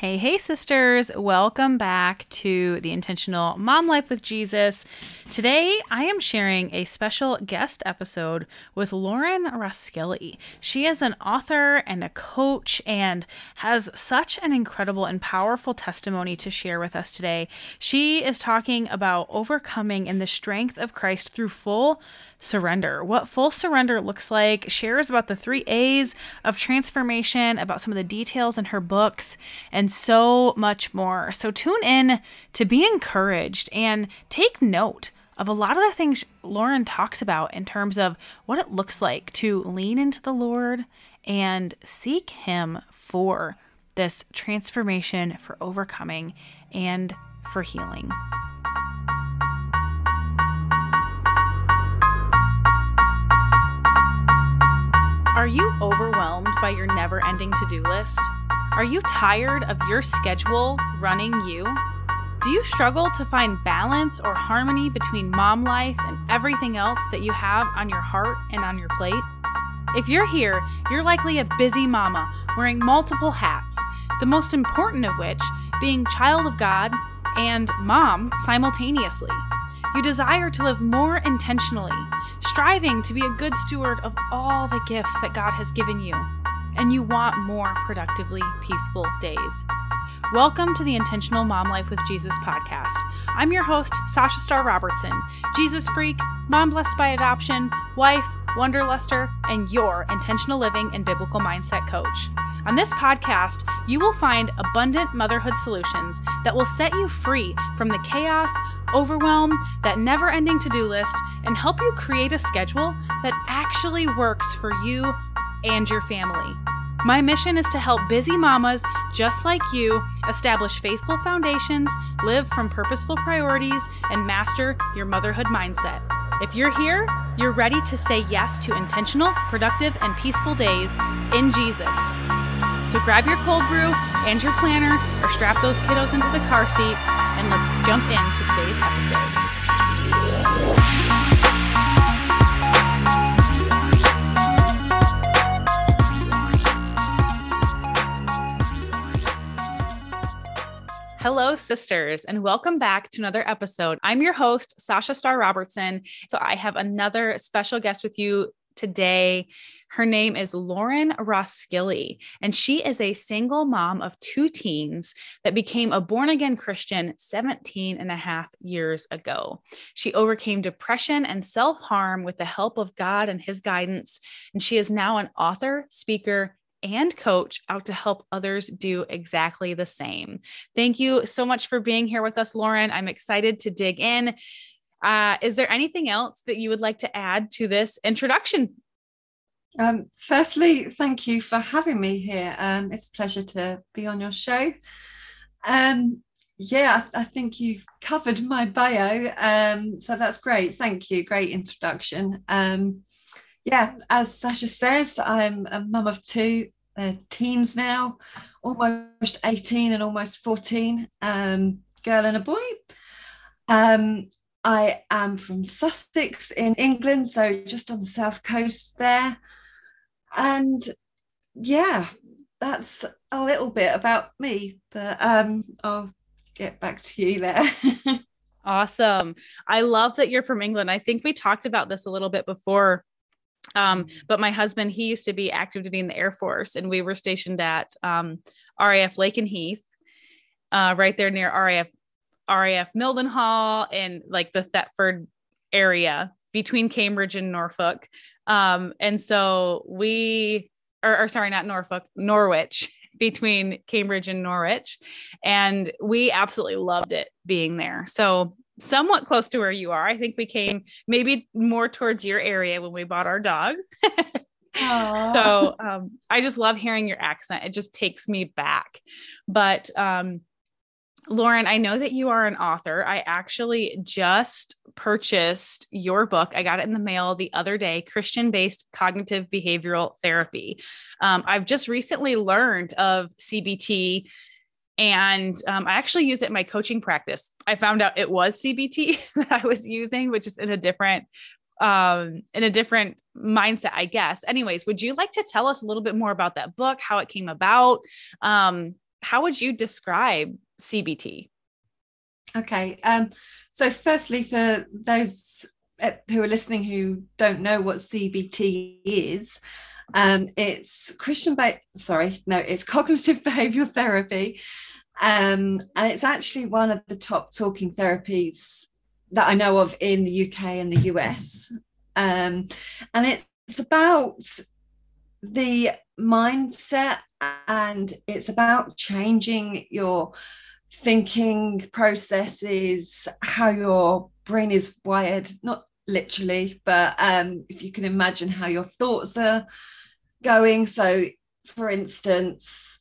Hey, hey, sisters. Welcome back to the Intentional Mom Life with Jesus. Today, I am sharing a special guest episode with Lauren Roskilly. She is an author and a coach and has such an incredible and powerful testimony to share with us today. She is talking about overcoming in the strength of Christ through full surrender, what full surrender looks like, shares about the three A's of transformation, about some of the details in her books, and so much more. So tune in to be encouraged and take note of a lot of the things Lauren talks about in terms of what it looks like to lean into the Lord and seek Him for this transformation, for overcoming, and for healing. Are you overwhelmed by your never ending to do list? Are you tired of your schedule running you? Do you struggle to find balance or harmony between mom life and everything else that you have on your heart and on your plate? If you're here, you're likely a busy mama wearing multiple hats, the most important of which being child of God and mom simultaneously. You desire to live more intentionally, striving to be a good steward of all the gifts that God has given you, and you want more productively peaceful days. Welcome to the Intentional Mom Life with Jesus podcast. I'm your host, Sasha Starr Robertson, Jesus freak, mom blessed by adoption, wife, wonderluster, and your intentional living and biblical mindset coach. On this podcast, you will find abundant motherhood solutions that will set you free from the chaos, overwhelm, that never ending to do list, and help you create a schedule that actually works for you and your family. My mission is to help busy mamas just like you establish faithful foundations, live from purposeful priorities, and master your motherhood mindset. If you're here, you're ready to say yes to intentional, productive, and peaceful days in Jesus. So grab your cold brew and your planner or strap those kiddos into the car seat and let's jump into today's episode. Hello, sisters, and welcome back to another episode. I'm your host, Sasha Starr Robertson. So, I have another special guest with you today. Her name is Lauren Roskilly, and she is a single mom of two teens that became a born again Christian 17 and a half years ago. She overcame depression and self harm with the help of God and his guidance, and she is now an author, speaker, and coach out to help others do exactly the same. Thank you so much for being here with us, Lauren. I'm excited to dig in. Uh, is there anything else that you would like to add to this introduction? Um, firstly, thank you for having me here. Um, it's a pleasure to be on your show. Um, yeah, I, I think you've covered my bio. Um, so that's great. Thank you. Great introduction. Um, yeah, as Sasha says, I'm a mum of two uh, teens now, almost 18 and almost 14, um, girl and a boy. I am from Sussex in England, so just on the south coast there. And yeah, that's a little bit about me, but um, I'll get back to you there. awesome. I love that you're from England. I think we talked about this a little bit before um, mm-hmm. but my husband, he used to be active duty in the Air Force, and we were stationed at um, RAF Lakenheath, uh, right there near RAF RAF Mildenhall and like the Thetford area between Cambridge and Norfolk. Um, and so we, or, or sorry, not Norfolk, Norwich, between Cambridge and Norwich, and we absolutely loved it being there. So somewhat close to where you are. I think we came maybe more towards your area when we bought our dog. so um, I just love hearing your accent. It just takes me back. But um, Lauren, I know that you are an author. I actually just purchased your book. I got it in the mail the other day Christian based cognitive behavioral therapy. Um, I've just recently learned of CBT and um, I actually use it in my coaching practice. I found out it was CBT that I was using, which is in a different um, in a different mindset, I guess. Anyways, would you like to tell us a little bit more about that book, how it came about, um, how would you describe CBT? Okay. Um, so, firstly, for those uh, who are listening who don't know what CBT is, um, it's Christian, ba- sorry, no, it's cognitive behavioral therapy. Um, and it's actually one of the top talking therapies that I know of in the UK and the US. Um, and it's about the mindset and it's about changing your thinking processes, how your brain is wired, not literally, but um, if you can imagine how your thoughts are going. So, for instance,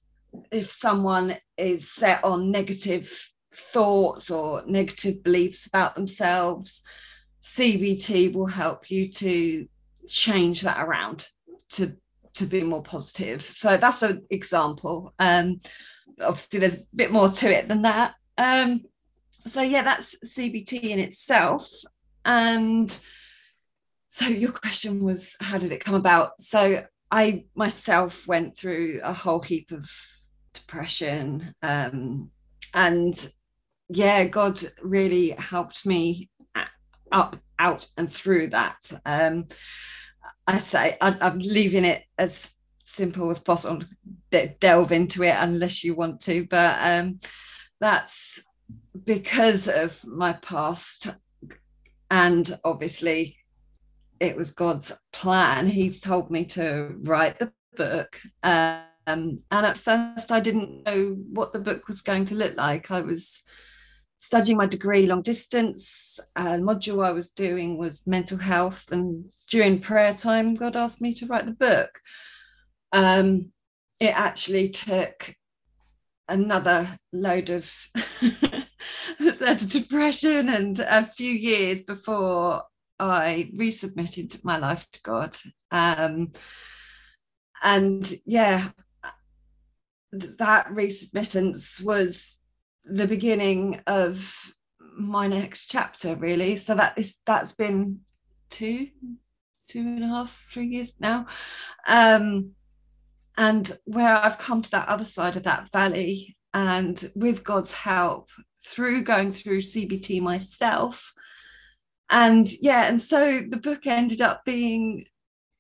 if someone is set on negative thoughts or negative beliefs about themselves, CBT will help you to change that around to to be more positive. So that's an example. Um, obviously, there's a bit more to it than that. Um, so yeah, that's CBT in itself. And so your question was, how did it come about? So I myself went through a whole heap of depression, um, and yeah, God really helped me up, out, and through that. Um, I say I, am leaving it as simple as possible. De- delve into it unless you want to, but um, that's because of my past, and obviously, it was God's plan. He's told me to write the book. Um, and at first, I didn't know what the book was going to look like. I was studying my degree long distance. Uh, module I was doing was mental health, and during prayer time, God asked me to write the book. Um, it actually took another load of depression and a few years before I resubmitted my life to God. Um, and yeah, that resubmittance was the beginning of my next chapter really. So that is that's been two two and a half three years now. Um and where i've come to that other side of that valley and with god's help through going through cbt myself. And yeah and so the book ended up being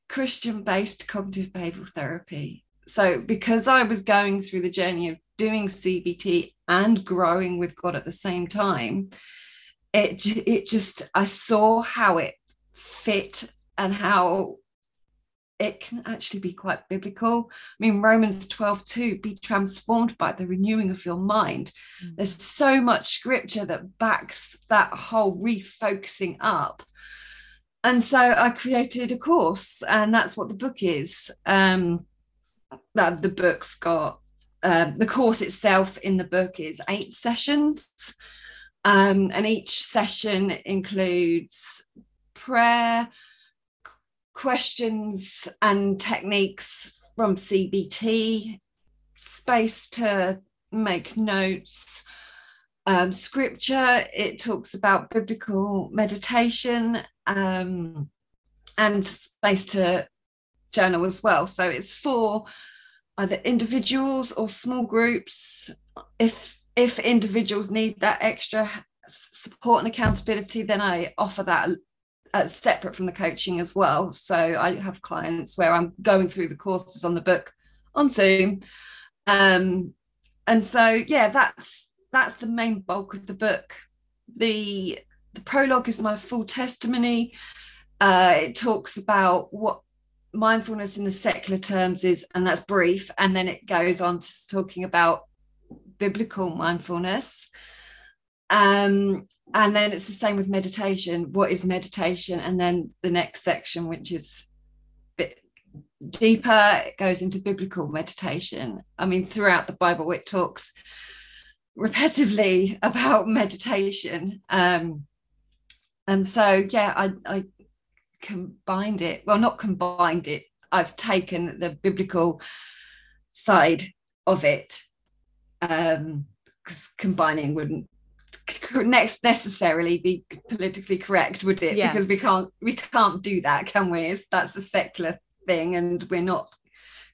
christian based cognitive behavioral therapy. So because i was going through the journey of doing cbt and growing with God at the same time, it it just I saw how it fit and how it can actually be quite biblical. I mean, Romans 12, 2, be transformed by the renewing of your mind. Mm-hmm. There's so much scripture that backs that whole refocusing up. And so I created a course, and that's what the book is. Um, that the book's got um, the course itself in the book is eight sessions, um, and each session includes prayer, questions, and techniques from CBT, space to make notes. Um, scripture, it talks about biblical meditation um, and space to journal as well. So it's for either individuals or small groups. If if individuals need that extra support and accountability, then I offer that as separate from the coaching as well. So I have clients where I'm going through the courses on the book on Zoom. Um, and so yeah, that's that's the main bulk of the book. The the prologue is my full testimony. Uh, it talks about what mindfulness in the secular terms is, and that's brief, and then it goes on to talking about biblical mindfulness. Um, and then it's the same with meditation. What is meditation? And then the next section, which is a bit deeper, it goes into biblical meditation. I mean, throughout the Bible, it talks repetitively about meditation. Um, and so, yeah, I, I combined it well not combined it i've taken the biblical side of it um because combining wouldn't next necessarily be politically correct would it yeah. because we can't we can't do that can we it's, that's a secular thing and we're not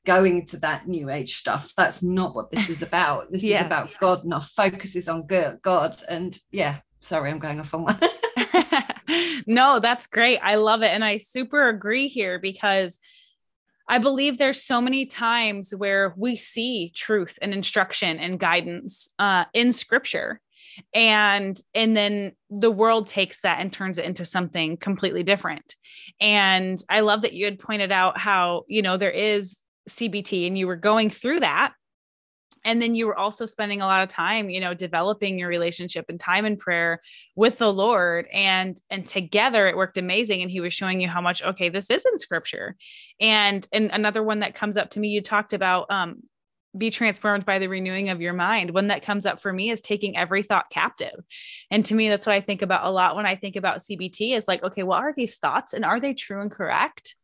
going to that new age stuff. That's not what this is about. This yes. is about God and our focus is on God. And yeah, sorry, I'm going off on one. no, that's great. I love it. And I super agree here because I believe there's so many times where we see truth and instruction and guidance uh, in scripture and and then the world takes that and turns it into something completely different and i love that you had pointed out how you know there is cbt and you were going through that and then you were also spending a lot of time you know developing your relationship and time in prayer with the lord and and together it worked amazing and he was showing you how much okay this is in scripture and and another one that comes up to me you talked about um be transformed by the renewing of your mind. One that comes up for me is taking every thought captive. And to me, that's what I think about a lot when I think about CBT is like, okay, what are these thoughts and are they true and correct?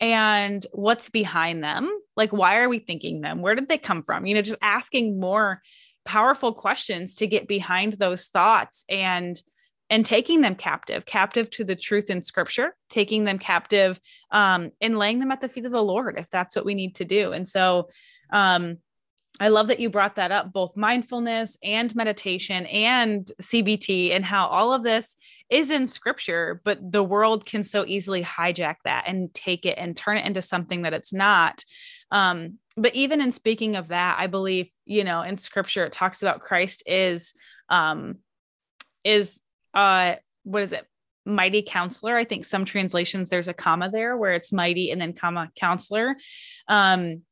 And what's behind them? Like, why are we thinking them? Where did they come from? You know, just asking more powerful questions to get behind those thoughts and and taking them captive captive to the truth in scripture taking them captive um, and laying them at the feet of the lord if that's what we need to do and so um, I love that you brought that up, both mindfulness and meditation and CBT, and how all of this is in scripture, but the world can so easily hijack that and take it and turn it into something that it's not. Um, but even in speaking of that, I believe, you know, in scripture, it talks about Christ is, um, is, uh, what is it? Mighty counselor. I think some translations there's a comma there where it's mighty and then comma counselor. Um,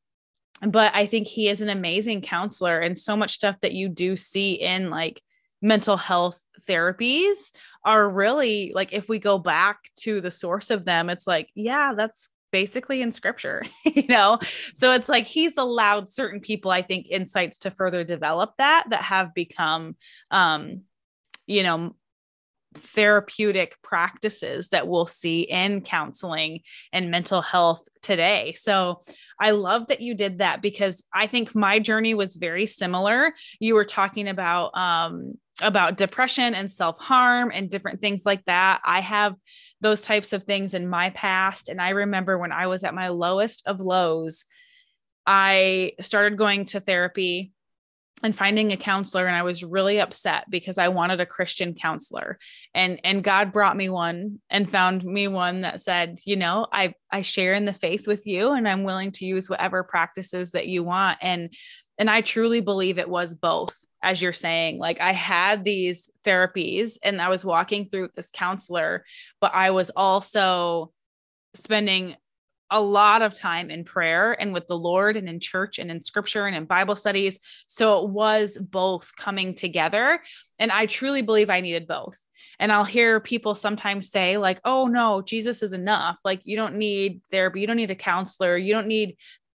but I think he is an amazing counselor and so much stuff that you do see in like mental health therapies are really like if we go back to the source of them it's like yeah that's basically in scripture you know? So it's like he's allowed certain people i think insights to further develop that that have become um you know therapeutic practices that we'll see in counseling and mental health today. So I love that you did that because I think my journey was very similar. You were talking about um, about depression and self-harm and different things like that. I have those types of things in my past and I remember when I was at my lowest of lows, I started going to therapy and finding a counselor and I was really upset because I wanted a Christian counselor. And and God brought me one and found me one that said you know I I share in the faith with you and I'm willing to use whatever practices that you want. And and I truly believe it was both as you're saying. Like I had these therapies and I was walking through this counselor but I was also spending a lot of time in prayer and with the Lord and in church and in scripture and in Bible studies. So it was both coming together. And I truly believe I needed both. And I'll hear people sometimes say, like, oh, no, Jesus is enough. Like, you don't need therapy. You don't need a counselor. You don't need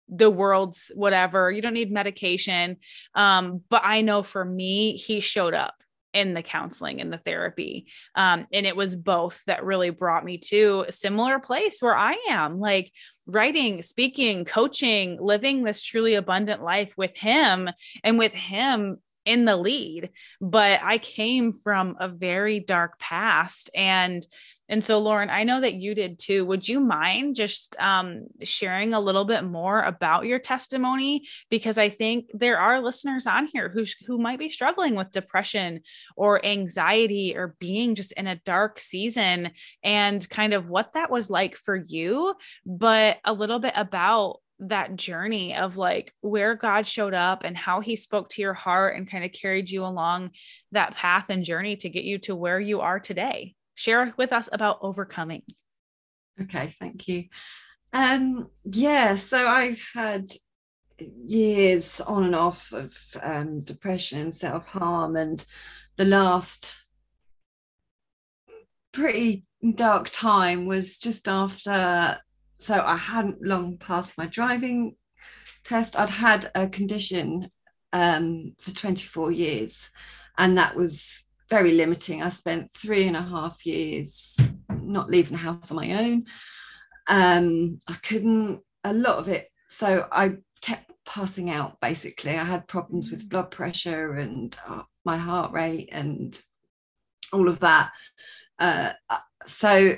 the world's whatever. You don't need medication. Um, but I know for me, he showed up in the counseling and the therapy. Um, and it was both that really brought me to a similar place where I am like writing, speaking, coaching, living this truly abundant life with him and with him in the lead. But I came from a very dark past and and so, Lauren, I know that you did too. Would you mind just um, sharing a little bit more about your testimony? Because I think there are listeners on here who, who might be struggling with depression or anxiety or being just in a dark season and kind of what that was like for you, but a little bit about that journey of like where God showed up and how he spoke to your heart and kind of carried you along that path and journey to get you to where you are today share with us about overcoming. Okay, thank you. Um, yeah, so I've had years on and off of um, depression and self harm, and the last pretty dark time was just after. So I hadn't long passed my driving test. I'd had a condition um, for 24 years, and that was very limiting. I spent three and a half years not leaving the house on my own. Um, I couldn't, a lot of it. So I kept passing out basically. I had problems with blood pressure and uh, my heart rate and all of that. Uh, so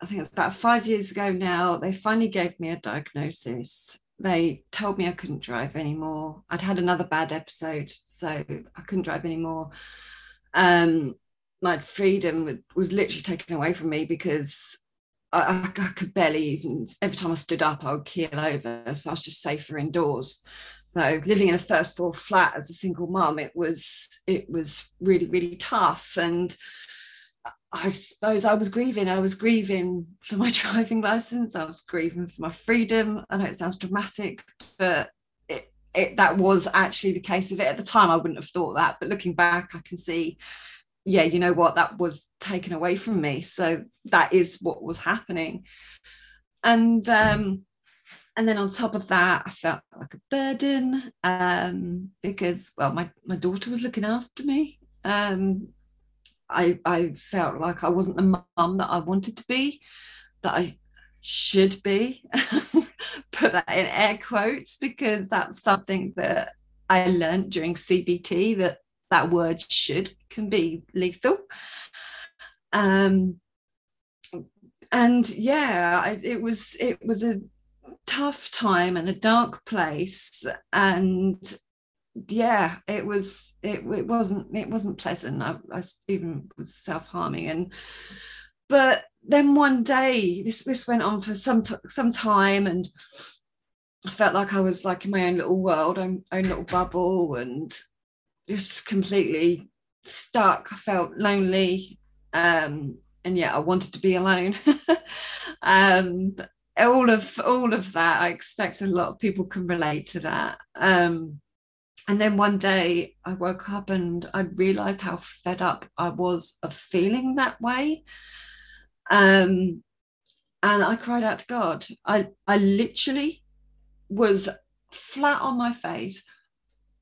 I think it's about five years ago now, they finally gave me a diagnosis they told me I couldn't drive anymore. I'd had another bad episode, so I couldn't drive anymore. Um, my freedom was literally taken away from me because I, I, could barely even every time I stood up I would keel over. So I was just safer indoors. So living in a first floor flat as a single mom it was it was really really tough. And I suppose I was grieving. I was grieving for my driving license. I was grieving for my freedom. I know it sounds dramatic but it, that was actually the case of it at the time I wouldn't have thought that but looking back I can see yeah, you know what, that was taken away from me. So that is what was happening. And um, and then on top of that, I felt like a burden um, because, well, my, my daughter was looking after me. Um, I, I felt like I wasn't the mum that I wanted to be, that I should be. Put that in air quotes because that's something that I learned during CBT that that word should can be lethal. Um, and yeah, I, it was it was a tough time and a dark place, and yeah, it was it, it wasn't it wasn't pleasant. I, I even was self harming, and but then one day this this went on for some t- some time, and I felt like I was like in my own little world, own, own little bubble, and just completely stuck. I felt lonely. Um, and yeah, I wanted to be alone. um, all of all of that, I expect a lot of people can relate to that. Um, and then one day I woke up and I realized how fed up I was of feeling that way. Um, and I cried out to God. I, I literally was flat on my face,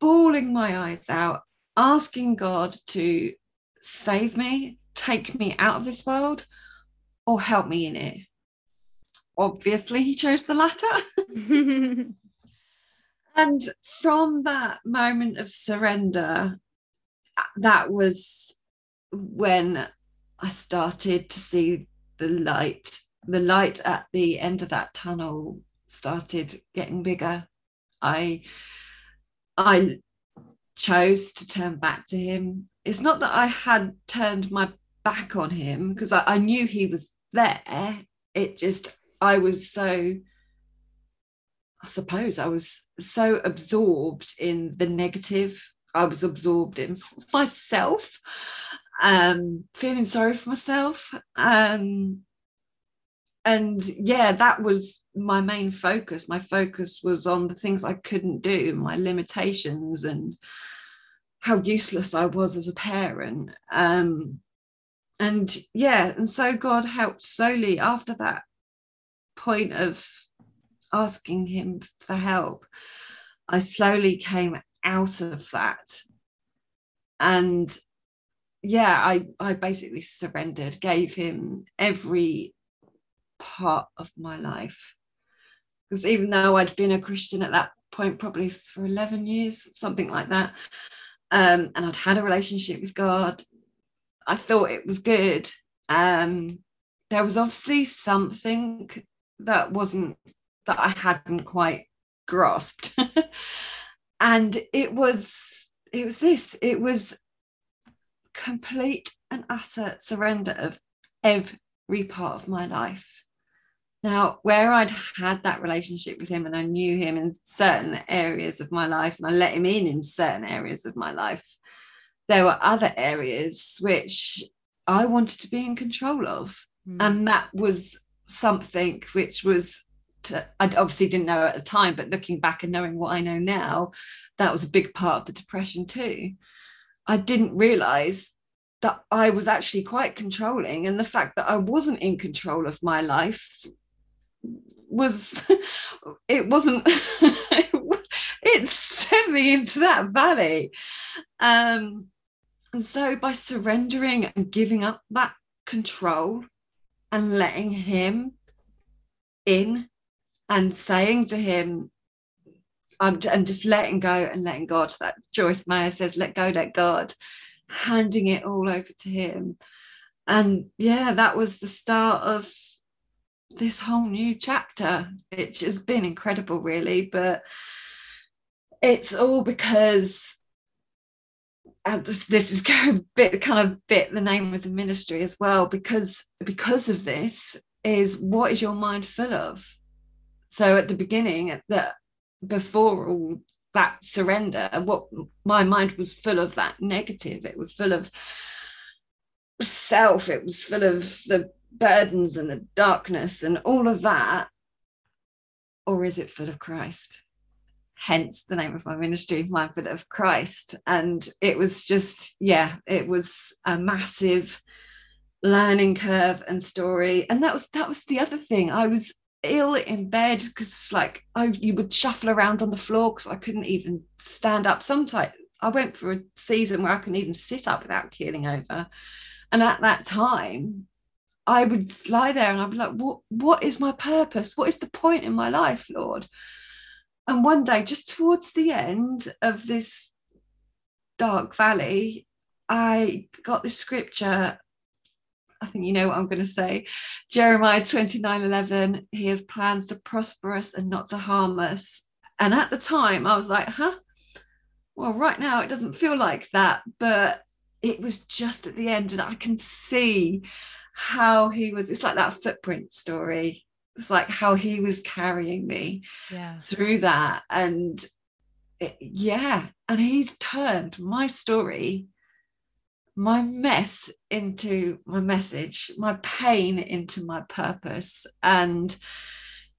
bawling my eyes out, asking God to save me, take me out of this world, or help me in it. Obviously, he chose the latter. and from that moment of surrender, that was when I started to see the light. The light at the end of that tunnel started getting bigger. I I chose to turn back to him. It's not that I had turned my back on him because I, I knew he was there. It just, I was so, I suppose I was so absorbed in the negative. I was absorbed in myself, um, feeling sorry for myself. Um, and yeah, that was my main focus. My focus was on the things i couldn't do my limitations and how useless i was as a parent. Um, and yeah and so god helped slowly after that point of asking him for help i slowly came out of that. And yeah i i basically surrendered gave him every part of my life because even though I'd been a Christian at that point, probably for 11 years, something like that, um, and I'd had a relationship with God, I thought it was good. Um, there was obviously something that wasn't, that I hadn't quite grasped. and it was, it was this, it was complete and utter surrender of every part of my life now, where I'd had that relationship with him and I knew him in certain areas of my life and I let him in in certain areas of my life, there were other areas which I wanted to be in control of. Mm. And that was something which was, to, I obviously didn't know at the time, but looking back and knowing what I know now, that was a big part of the depression too. I didn't realize that I was actually quite controlling, and the fact that I wasn't in control of my life was it wasn't it sent me into that valley. Um and so by surrendering and giving up that control and letting him in and saying to him um, and just letting go and letting God that Joyce Meyer says let go let God handing it all over to him and yeah that was the start of this whole new chapter. It's has been incredible, really. But it's all because and this is going to bit kind of bit the name of the ministry as well because because of this is what is your mind full of so at the beginning at that before all that surrender and what my mind was full of that negative. It was full of self. It was full of the burdens and the darkness and all of that. Or is it full of christ? Hence the name of my ministry mindful of christ. And it was just yeah it was a massive learning curve and story. And that was that was the other thing. I was ill in bed because like I you would shuffle around on the floor because I couldn't even stand up. Sometimes I went for a season where I couldn't even sit up without keeling over. And at that time, I would lie there and I'd be like, what, what is my purpose? What is the point in my life, Lord? And one day, just towards the end of this dark valley, I got this scripture I think you know what I'm going to say. Jeremiah 29 11, he has plans to prosper us and not to harm us. And at the time, I was like, huh? Well, right now, it doesn't feel like that. But it was just at the end, and I can see how he was. It's like that footprint story. It's like how he was carrying me yes. through that. And it, yeah, and he's turned my story my mess into my message, my pain into my purpose. And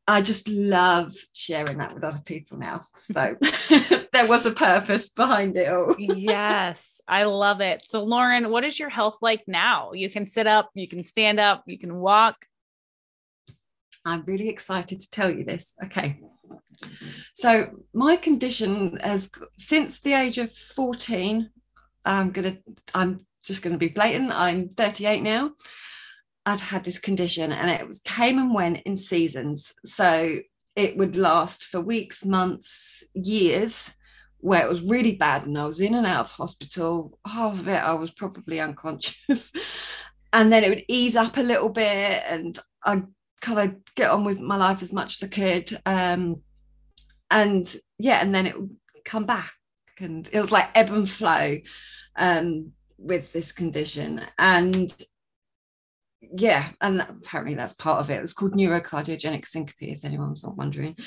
I just love sharing that with other people now. So there was a purpose behind it all. yes, I love it. So, Lauren, what is your health like now? You can sit up, you can stand up, you can walk. I'm really excited to tell you this. Okay. So, my condition has, since the age of 14, I'm gonna I'm just gonna be blatant. I'm 38 now. I'd had this condition and it was came and went in seasons. So it would last for weeks, months, years, where it was really bad and I was in and out of hospital. Half of it I was probably unconscious. and then it would ease up a little bit and I'd kind of get on with my life as much as I could. Um, and yeah, and then it would come back and it was like ebb and flow um, with this condition. And yeah, and apparently that's part of it. It was called neurocardiogenic syncope, if anyone's not wondering.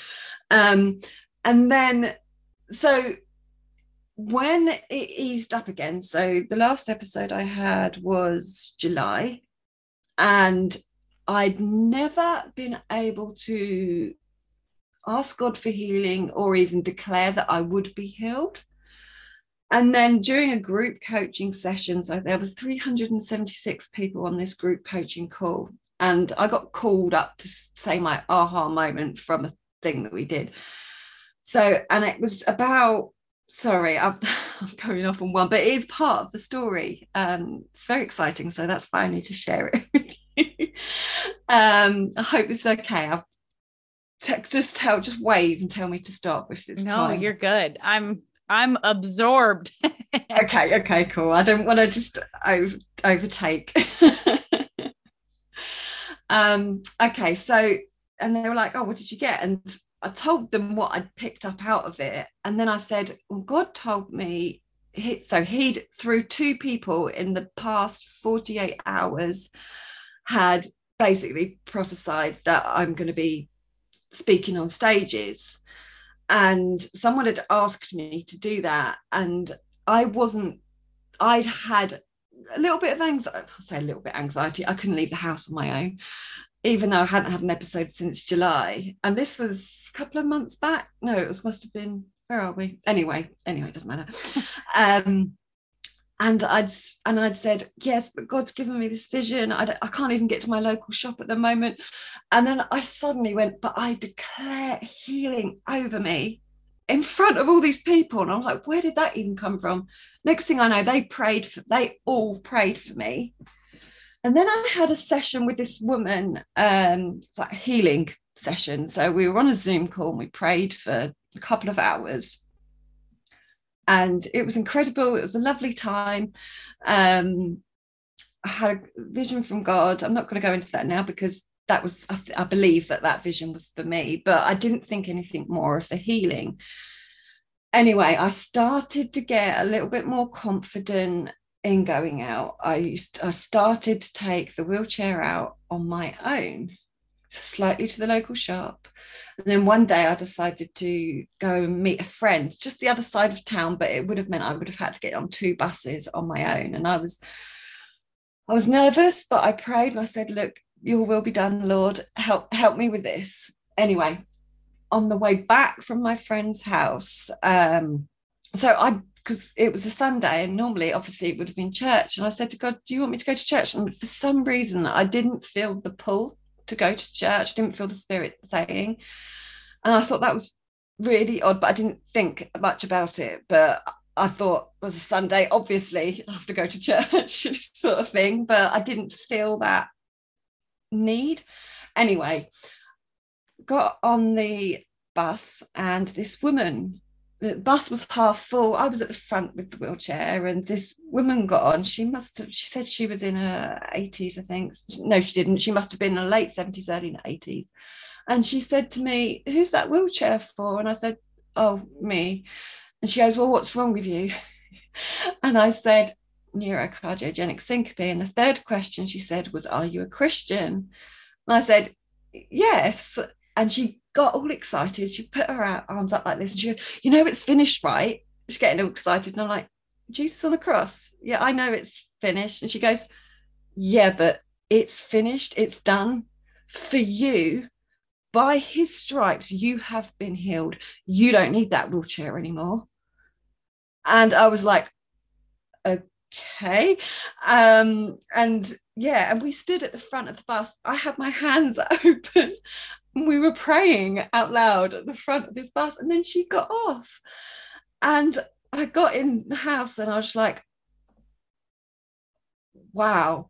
Um, and then, so when it eased up again, so the last episode I had was July, and I'd never been able to ask God for healing or even declare that I would be healed and then during a group coaching session so there was 376 people on this group coaching call and i got called up to say my aha moment from a thing that we did. So and it was about sorry i'm, I'm going off on one but it is part of the story. Um it's very exciting so that's why i need to share it with you. Um i hope it's okay. I'll t- just tell just wave and tell me to stop if it's no time. you're good. I'm I'm absorbed. okay, okay, cool. I don't want to just over, overtake. um, okay, so and they were like, "Oh, what did you get?" And I told them what I'd picked up out of it, and then I said, "Well, God told me." He, so he'd through two people in the past 48 hours had basically prophesied that I'm going to be speaking on stages and someone had asked me to do that and i wasn't i'd had a little bit of anxiety i'll say a little bit anxiety i couldn't leave the house on my own even though i hadn't had an episode since july and this was a couple of months back no it was must have been where are we? Anyway anyway it doesn't matter. Um and I'd and I'd said yes, but God's given me this vision. I, I can't even get to my local shop at the moment, and then I suddenly went, but I declare healing over me in front of all these people, and I was like, where did that even come from? Next thing I know, they prayed for they all prayed for me, and then I had a session with this woman, um, it's like a healing session. So we were on a Zoom call and we prayed for a couple of hours and it was incredible. It was a lovely time. Um, I had a vision from God. I'm not going to go into that now because that was I, I believe that that vision was for me but i didn't think anything more of the healing anyway i started to get a little bit more confident in going out i used i started to take the wheelchair out on my own slightly to the local shop. And then one day i decided to go and meet a friend just the other side of town but it would have meant i would have had to get on two buses on my own. And i was i was nervous but i prayed and i said look your will be done lord. Help help me with this. Anyway on the way back from my friend's house um so i because it was a sunday and normally obviously it would have been church. And i said to god do you want me to go to church? And for some reason i didn't feel the pull to go to church I didn't feel the spirit saying and i thought that was really odd but i didn't think much about it but I thought it was a Sunday, obviously, I have to go to church, sort of thing. But I didn't feel that need. Anyway, got on the bus and this woman, the bus was half full. I was at the front with the wheelchair, and this woman got on. She must have, she said she was in her 80s, I think. No, she didn't. She must have been in her late 70s, early 80s. And she said to me, Who's that wheelchair for? And I said, Oh, me. And she goes, Well, what's wrong with you? and I said, neurocardiogenic syncope. And the third question she said was, Are you a Christian? And I said, Yes. And she got all excited. She put her arms up like this and she goes, You know, it's finished, right? She's getting all excited. And I'm like, Jesus on the cross. Yeah, I know it's finished. And she goes, Yeah, but it's finished. It's done for you. By his stripes, you have been healed. You don't need that wheelchair anymore. And I was like, okay. Um, and yeah, and we stood at the front of the bus. I had my hands open. We were praying out loud at the front of this bus. And then she got off. And I got in the house and I was like, wow.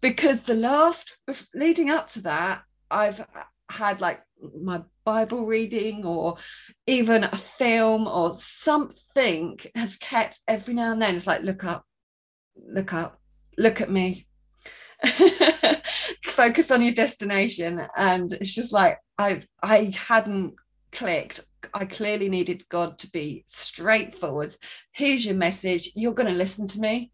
Because the last, leading up to that, I've had like my Bible reading or even a film or something has kept every now and then. It's like, look up, look up, look at me. Focus on your destination. And it's just like I I hadn't clicked. I clearly needed God to be straightforward. Here's your message. You're going to listen to me.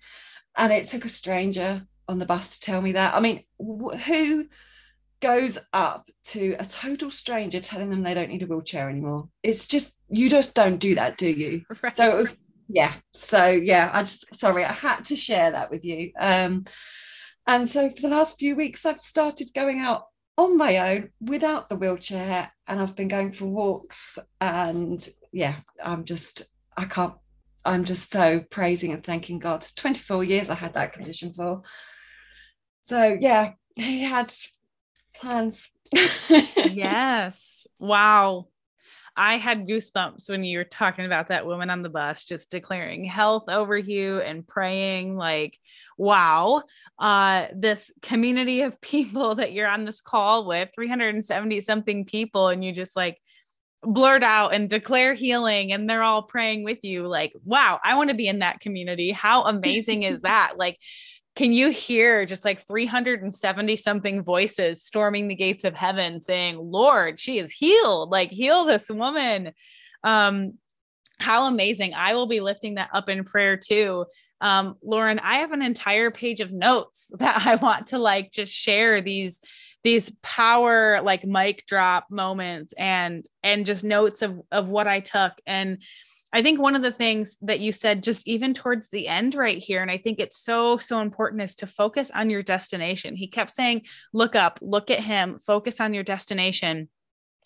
And it took a stranger on the bus to tell me that. I mean, who goes up to a total stranger telling them they don't need a wheelchair anymore? It's just, you just don't do that, do you? Right. So it was yeah so yeah i just sorry i had to share that with you um and so for the last few weeks i've started going out on my own without the wheelchair and i've been going for walks. And yeah i'm just i can't i'm just so praising and thanking god. It's 24 years i had that condition for. So yeah he had plans. Yes. Wow I had goosebumps when you were talking about that woman on the bus, just declaring health over you and praying like, wow, uh, this community of people that you're on this call with, 370 something people, and you just like blurt out and declare healing and they're all praying with you like wow i want to be in that community. How amazing is that? Like can you hear just like 370 something voices storming the gates of heaven saying lord she is healed. Like heal this woman. Um how amazing. I will be lifting that up in prayer too. Um lauren i have an entire page of notes that i want to like just share these these power like mic drop moments and and just notes of of what i took. And I think one of the things that you said just even towards the end right here, and I think it's so, so important is to focus on your destination. He kept saying, look up, look at him, focus on your destination.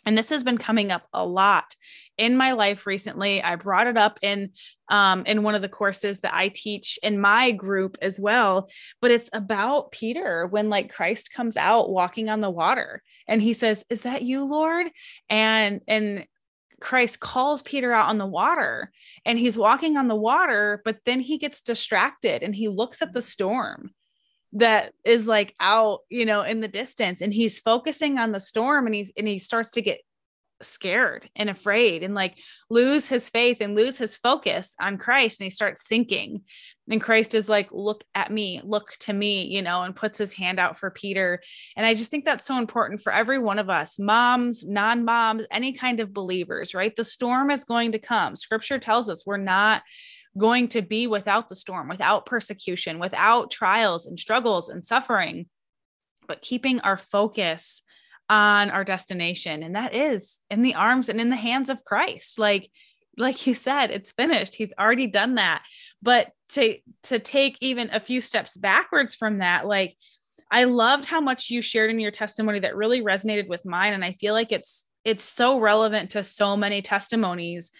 And this has been coming up a lot in my life recently. I brought it up in um, in one of the courses that I teach in my group as well. But it's about Peter when like Christ comes out walking on the water, and he says, "Is that you, Lord?" And and Christ calls Peter out on the water and he's walking on the water, but then he gets distracted and he looks at the storm that is like out, you know, in the distance and he's focusing on the storm and he's and he starts to get scared and afraid and like lose his faith and lose his focus on Christ and he starts sinking. And Christ is like, look at me, look to me, you know, and puts his hand out for Peter. And I just think that's so important for every one of us, moms, non moms, any kind of believers, right? The storm is going to come. Scripture tells us we're not going to be without the storm, without persecution, without trials and struggles and suffering, but keeping our focus on our destination. And that is in the arms and in the hands of Christ. Like, like you said, it's finished. He's already done that. But to to take even a few steps backwards from that, like I loved how much you shared in your testimony that really resonated with mine. And I feel like it's it's so relevant to so many testimonies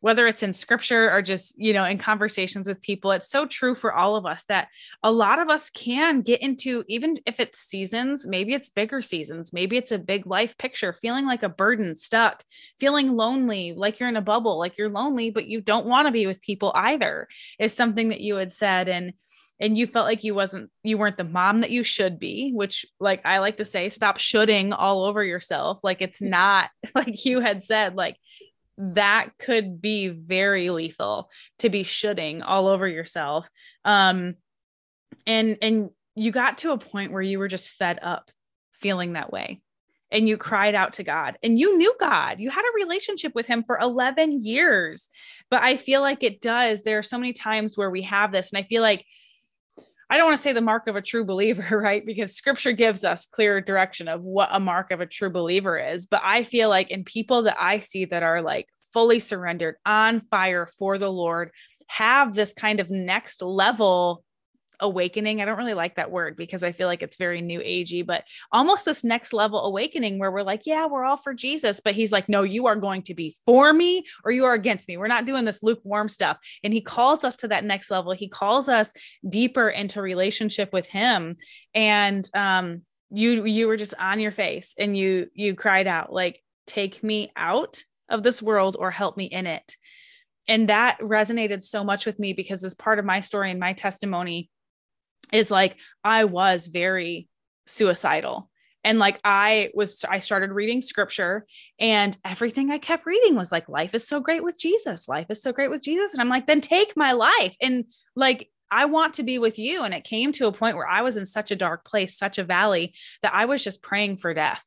whether it's in scripture or just, you know, in conversations with people, it's so true for all of us that a lot of us can get into, even if it's seasons, maybe it's bigger seasons, maybe it's a big life picture, feeling like a burden, stuck, feeling lonely, like you're in a bubble, like you're lonely, but you don't want to be with people either, is something that you had said. And and you felt like you wasn't you weren't the mom that you should be which like i like to say stop shoulding all over yourself like it's mm. not like you had said like that could be very lethal to be shooting all over yourself um and and you got to a point where you were just fed up feeling that way and you cried out to God and you knew God. You had a relationship with him for 11 years. But I feel like it does. There are so many times where we have this and I feel like I don't want to say the mark of a true believer, right? Because scripture gives us clear direction of what a mark of a true believer is. But I feel like in people that I see that are like fully surrendered, on fire for the Lord, have this kind of next level awakening. I don't really like that word because I feel like it's very new agey, but almost this next level awakening where we're like, yeah, we're all for Jesus, but he's like, no, you are going to be for me or you are against me. We're not doing this lukewarm stuff. And he calls us to that next level. He calls us deeper into relationship with him. And um you you were just on your face and you you cried out like take me out of this world or help me in it. And that resonated so much with me because as part of my story and my testimony, is like I was very suicidal. And like I was, I started reading scripture, and everything I kept reading was like, life is so great with Jesus. Life is so great with Jesus. And I'm like, then take my life. And like, I want to be with you. And it came to a point where I was in such a dark place, such a valley, that I was just praying for death.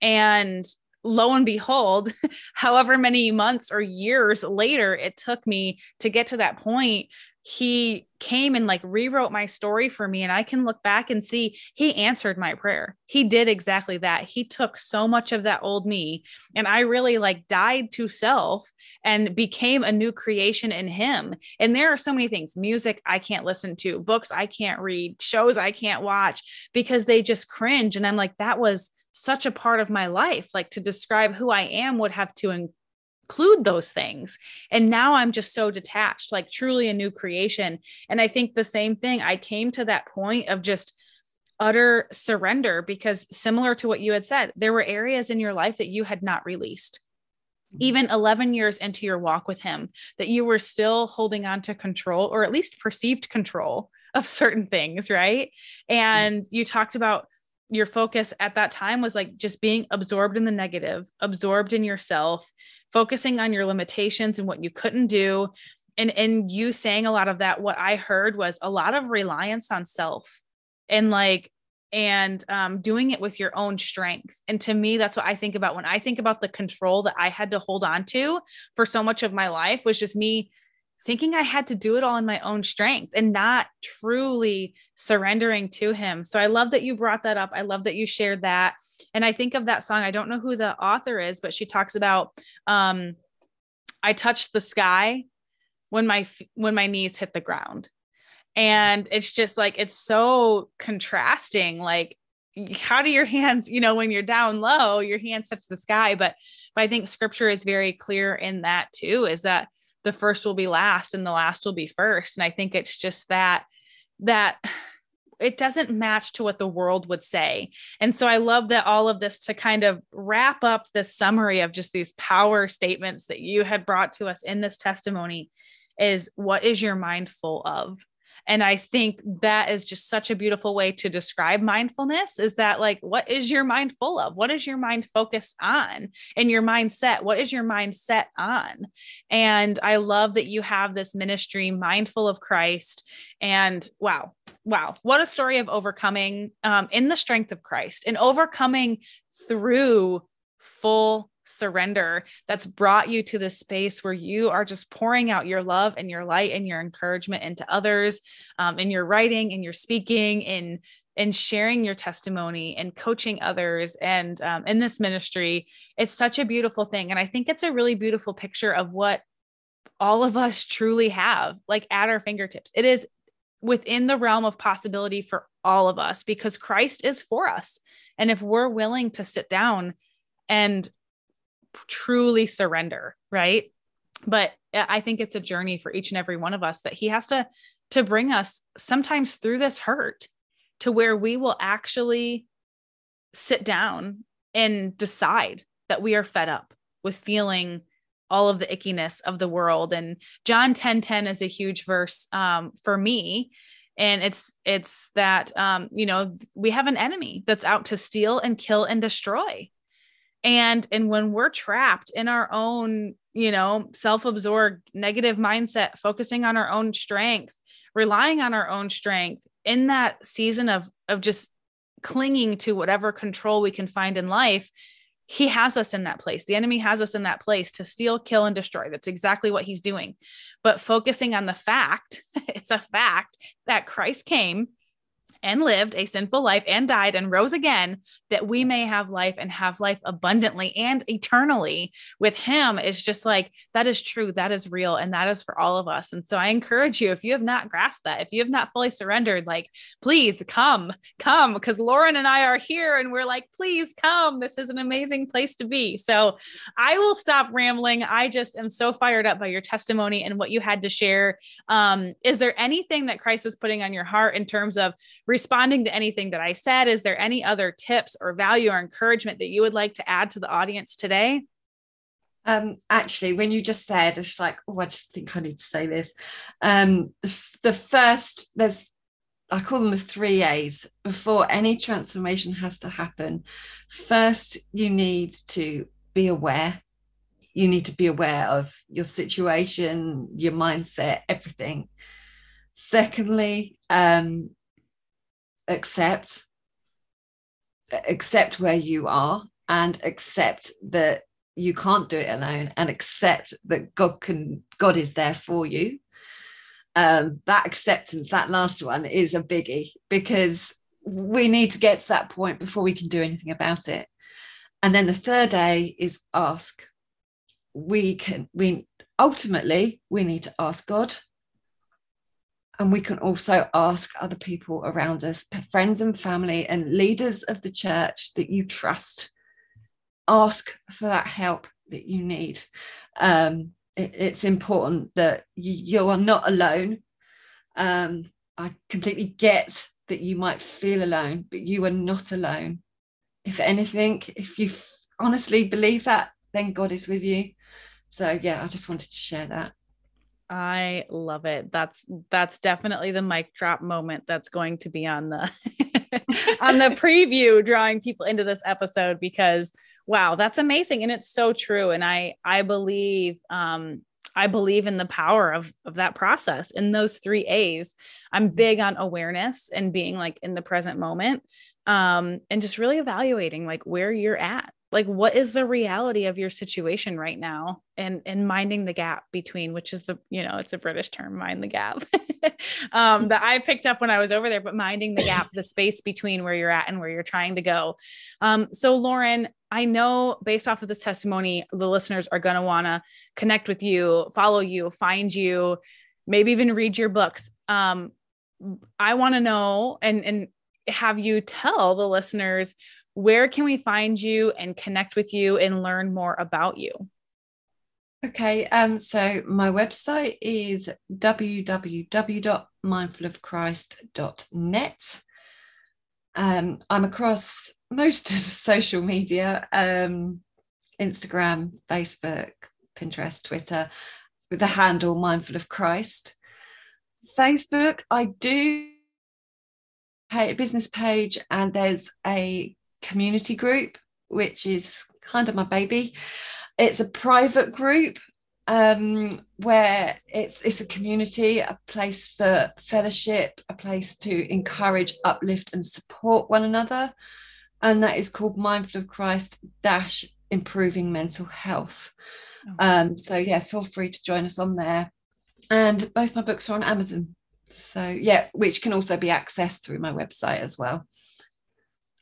And lo and behold, however many months or years later it took me to get to that point, he came and like rewrote my story for me and i can look back and see he answered my prayer. He did exactly that. He took so much of that old me and i really like died to self and became a new creation in him. And there are so many things music i can't listen to books i can't read shows i can't watch because they just cringe and i'm like that was such a part of my life like to describe who i am would have to include those things. And now I'm just so detached, like truly a new creation. And I think the same thing, I came to that point of just utter surrender because similar to what you had said, there were areas in your life that you had not released. Mm-hmm. Even 11 years into your walk with him, that you were still holding on to control or at least perceived control of certain things, right? And you talked about your focus at that time was like just being absorbed in the negative, absorbed in yourself, focusing on your limitations and what you couldn't do. And and you saying a lot of that what i heard was a lot of reliance on self and like and um, doing it with your own strength. And to me that's what i think about when i think about the control that i had to hold on to for so much of my life was just me thinking I had to do it all in my own strength and not truly surrendering to him. So I love that you brought that up. I love that you shared that. And I think of that song. I don't know who the author is, but she talks about um I touched the sky when my when my knees hit the ground. And it's just like it's so contrasting like how do your hands you know when you're down low your hands touch the sky but but i think scripture is very clear in that too is that the first will be last and the last will be first and i think it's just that that it doesn't match to what the world would say. And so I love that all of this to kind of wrap up this summary of just these power statements that you had brought to us in this testimony is what is your mind full of? And i think that is just such a beautiful way to describe mindfulness is that like what is your mind full of? What is your mind focused on? And your mindset what is your mindset on? And i love that you have this ministry mindful of christ. And wow wow what a story of overcoming um, in the strength of christ and overcoming through full surrender that's brought you to this space where you are just pouring out your love and your light and your encouragement into others um, in your writing in your speaking in in sharing your testimony and coaching others and um, in this ministry. It's such a beautiful thing and i think it's a really beautiful picture of what all of us truly have like at our fingertips. It is within the realm of possibility for all of us because christ is for us. And if we're willing to sit down and truly surrender, right? But I think it's a journey for each and every one of us that he has to to bring us sometimes through this hurt to where we will actually sit down and decide that we are fed up with feeling all of the ickiness of the world. And john 10 10 is a huge verse um, for me. And it's it's that um, you know we have an enemy that's out to steal and kill and destroy and and when we're trapped in our own you know self-absorbed negative mindset focusing on our own strength relying on our own strength in that season of of just clinging to whatever control we can find in life he has us in that place. The enemy has us in that place to steal kill and destroy. That's exactly what he's doing. But focusing on the fact it's a fact that christ came and lived a sinful life and died and rose again that we may have life and have life abundantly and eternally with him is just like that is true that is real and that is for all of us. And so i encourage you if you have not grasped that if you have not fully surrendered like please come come because lauren and i are here and we're like please come this is an amazing place to be. So i will stop rambling. I just am so fired up by your testimony and what you had to share. Um, is there anything that christ is putting on your heart in terms of responding to anything that I said, is there any other tips or value or encouragement that you would like to add to the audience today? Um, actually, when you just said, I was like, oh, I just think I need to say this. Um, the, the first, there's, I call them the three A's. Before any transformation has to happen, first, you need to be aware. You need to be aware of your situation, your mindset, everything. Secondly, um, accept accept where you are and accept that you can't do it alone and accept that god can god is there for you. Um, that acceptance that last one is a biggie because we need to get to that point before we can do anything about it. And then the third a is ask. We can we ultimately we need to ask god and we can also ask other people around us, friends and family, and leaders of the church that you trust. Ask for that help that you need. Um, it, it's important that you, you, are not alone. Um, I completely get that you might feel alone, but you are not alone. If anything, if you honestly believe that, then God is with you. So, yeah, I just wanted to share that. I love it. That's that's definitely the mic drop moment that's going to be on the on the preview drawing people into this episode because wow, that's amazing and it's so true and I I believe um I believe in the power of of that process in those 3 A's. I'm big on awareness and being like in the present moment um and just really evaluating like where you're at like what is the reality of your situation right now? And and minding the gap between which is the you know it's a british term mind the gap. Um that i picked up when i was over there but minding the gap the space between where you're at and where you're trying to go. Um so lauren i know based off of this testimony the listeners are going to want to connect with you follow you find you maybe even read your books. Um i want to know and and have you tell the listeners where can we find you and connect with you and learn more about you? Okay, um, so my website is www.mindfulofchrist.net. Um, I'm across most of social media um, Instagram, Facebook, Pinterest, Twitter, with the handle Mindful of Christ. Facebook, I do a business page, and there's a community group, which is kind of my baby. It's a private group um, where it's it's a community, a place for fellowship, a place to encourage, uplift, and support one another, and that is called Mindful of Christ dash Improving Mental Health. Okay. Um, so yeah, feel free to join us on there, and both my books are on Amazon. So yeah, which can also be accessed through my website as well.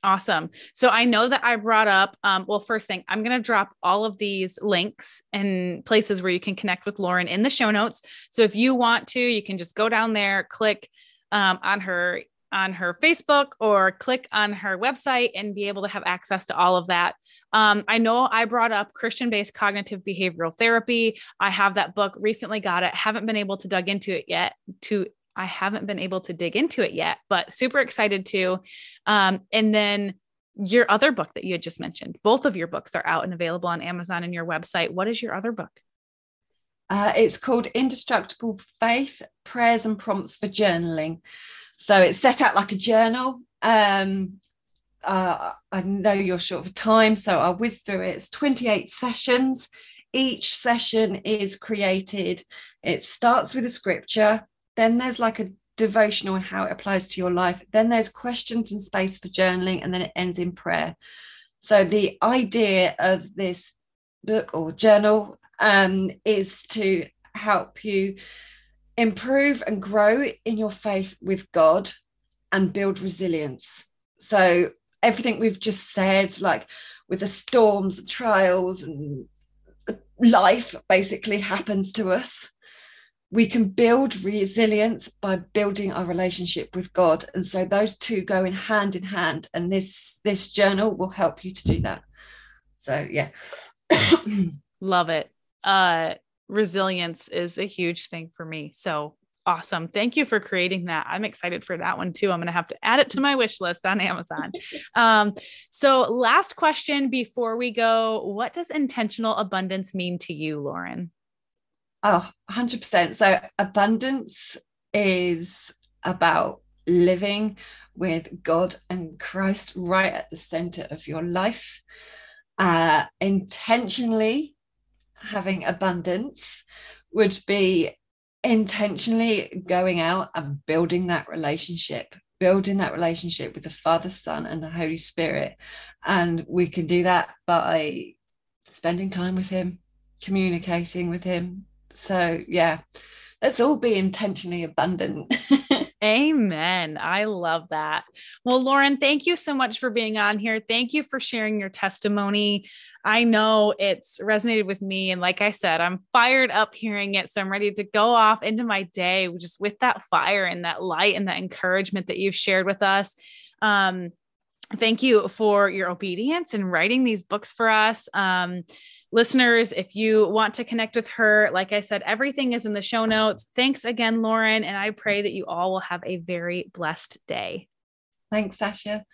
Awesome. So I know that I brought up, um, well, first thing, I'm going to drop all of these links and places where you can connect with Lauren in the show notes. So if you want to, you can just go down there, click um, on her on her Facebook or click on her website and be able to have access to all of that. Um, I know I brought up Christian based cognitive behavioral therapy. I have that book recently got it. Haven't been able to dug into it yet to I haven't been able to dig into it yet, but super excited to. Um, and then your other book that you had just mentioned, both of your books are out and available on Amazon and your website. What is your other book? Uh, it's called Indestructible Faith Prayers and Prompts for Journaling. So it's set out like a journal. Um, uh, I know you're short of time, so I'll whiz through it. It's 28 sessions. Each session is created, it starts with a scripture, then there's like a devotional and how it applies to your life. Then there's questions and space for journaling, and then it ends in prayer. So the idea of this book or journal um, is to help you improve and grow in your faith with God and build resilience. So everything we've just said, like with the storms, trials, and life basically happens to us we can build resilience by building our relationship with God. And so those two go in hand in hand. And this this journal will help you to do that. So yeah. Love it. Uh resilience is a huge thing for me. So awesome. Thank you for creating that. I'm excited for that one too. I'm going to have to add it to my wish list on Amazon. um, so, last question before we go What does intentional abundance mean to you, Lauren? Oh, 100%. So, abundance is about living with God and Christ right at the center of your life. Uh, intentionally having abundance would be intentionally going out and building that relationship, building that relationship with the Father, Son, and the Holy Spirit. And we can do that by spending time with Him, communicating with Him, so, yeah, let's all be intentionally abundant. Amen. I love that. Well, Lauren, thank you so much for being on here. Thank you for sharing your testimony. I know it's resonated with me. And like I said, I'm fired up hearing it. So I'm ready to go off into my day just with that fire and that light and that encouragement that you've shared with us. Um, thank you for your obedience and writing these books for us. Um, listeners, if you want to connect with her, like I said, everything is in the show notes. Thanks again, Lauren. And I pray that you all will have a very blessed day. Thanks, Sasha.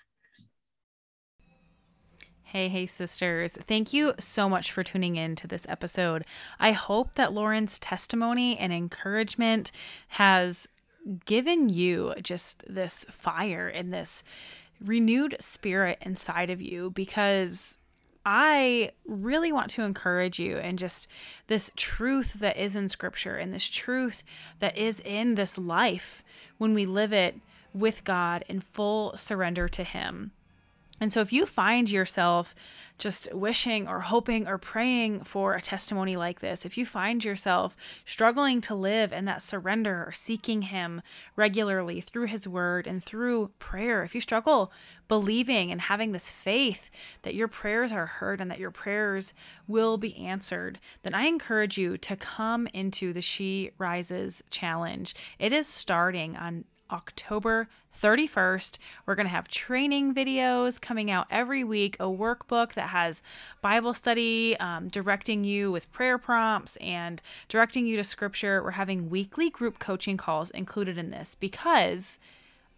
Hey, hey, sisters. Thank you so much for tuning in to this episode. I hope that Lauren's testimony and encouragement has given you just this fire and this renewed spirit inside of you because I really want to encourage you and just this truth that is in scripture and this truth that is in this life when we live it with God in full surrender to Him. And so if you find yourself just wishing or hoping or praying for a testimony like this, if you find yourself struggling to live in that surrender or seeking Him regularly through His Word and through prayer, if you struggle believing and having this faith that your prayers are heard and that your prayers will be answered, then I encourage you to come into the She Rises Challenge. It is starting on October 31st. We're going to have training videos coming out every week, a workbook that has Bible study, um, directing you with prayer prompts and directing you to scripture. We're having weekly group coaching calls included in this because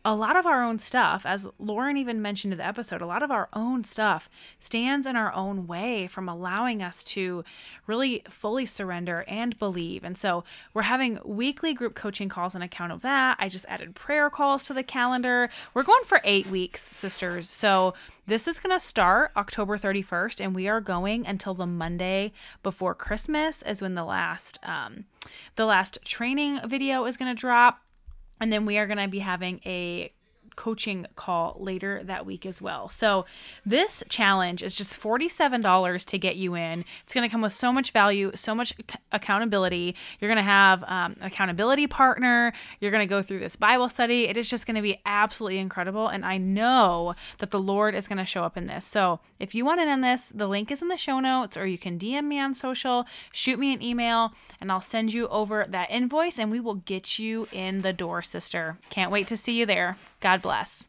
a lot of our own stuff, as Lauren even mentioned in the episode, a lot of our own stuff stands in our own way from allowing us to really fully surrender and believe. And so we're having weekly group coaching calls on account of that. I just added prayer calls to the calendar. We're going for eight weeks, sisters. So this is going to start October 31st, and we are going until the Monday before Christmas, is when the last um, the last training video is going to drop. And then we are going to be having a coaching call later that week as well. So, this challenge is just $47 to get you in. It's going to come with so much value, so much accountability. You're going to have um, an accountability partner. You're going to go through this Bible study. It is just going to be absolutely incredible. And I know that the Lord is going to show up in this. So, if you want to in this, the link is in the show notes, or you can DM me on social, shoot me an email, and I'll send you over that invoice and we will get you in the door, sister. Can't wait to see you there. God bless.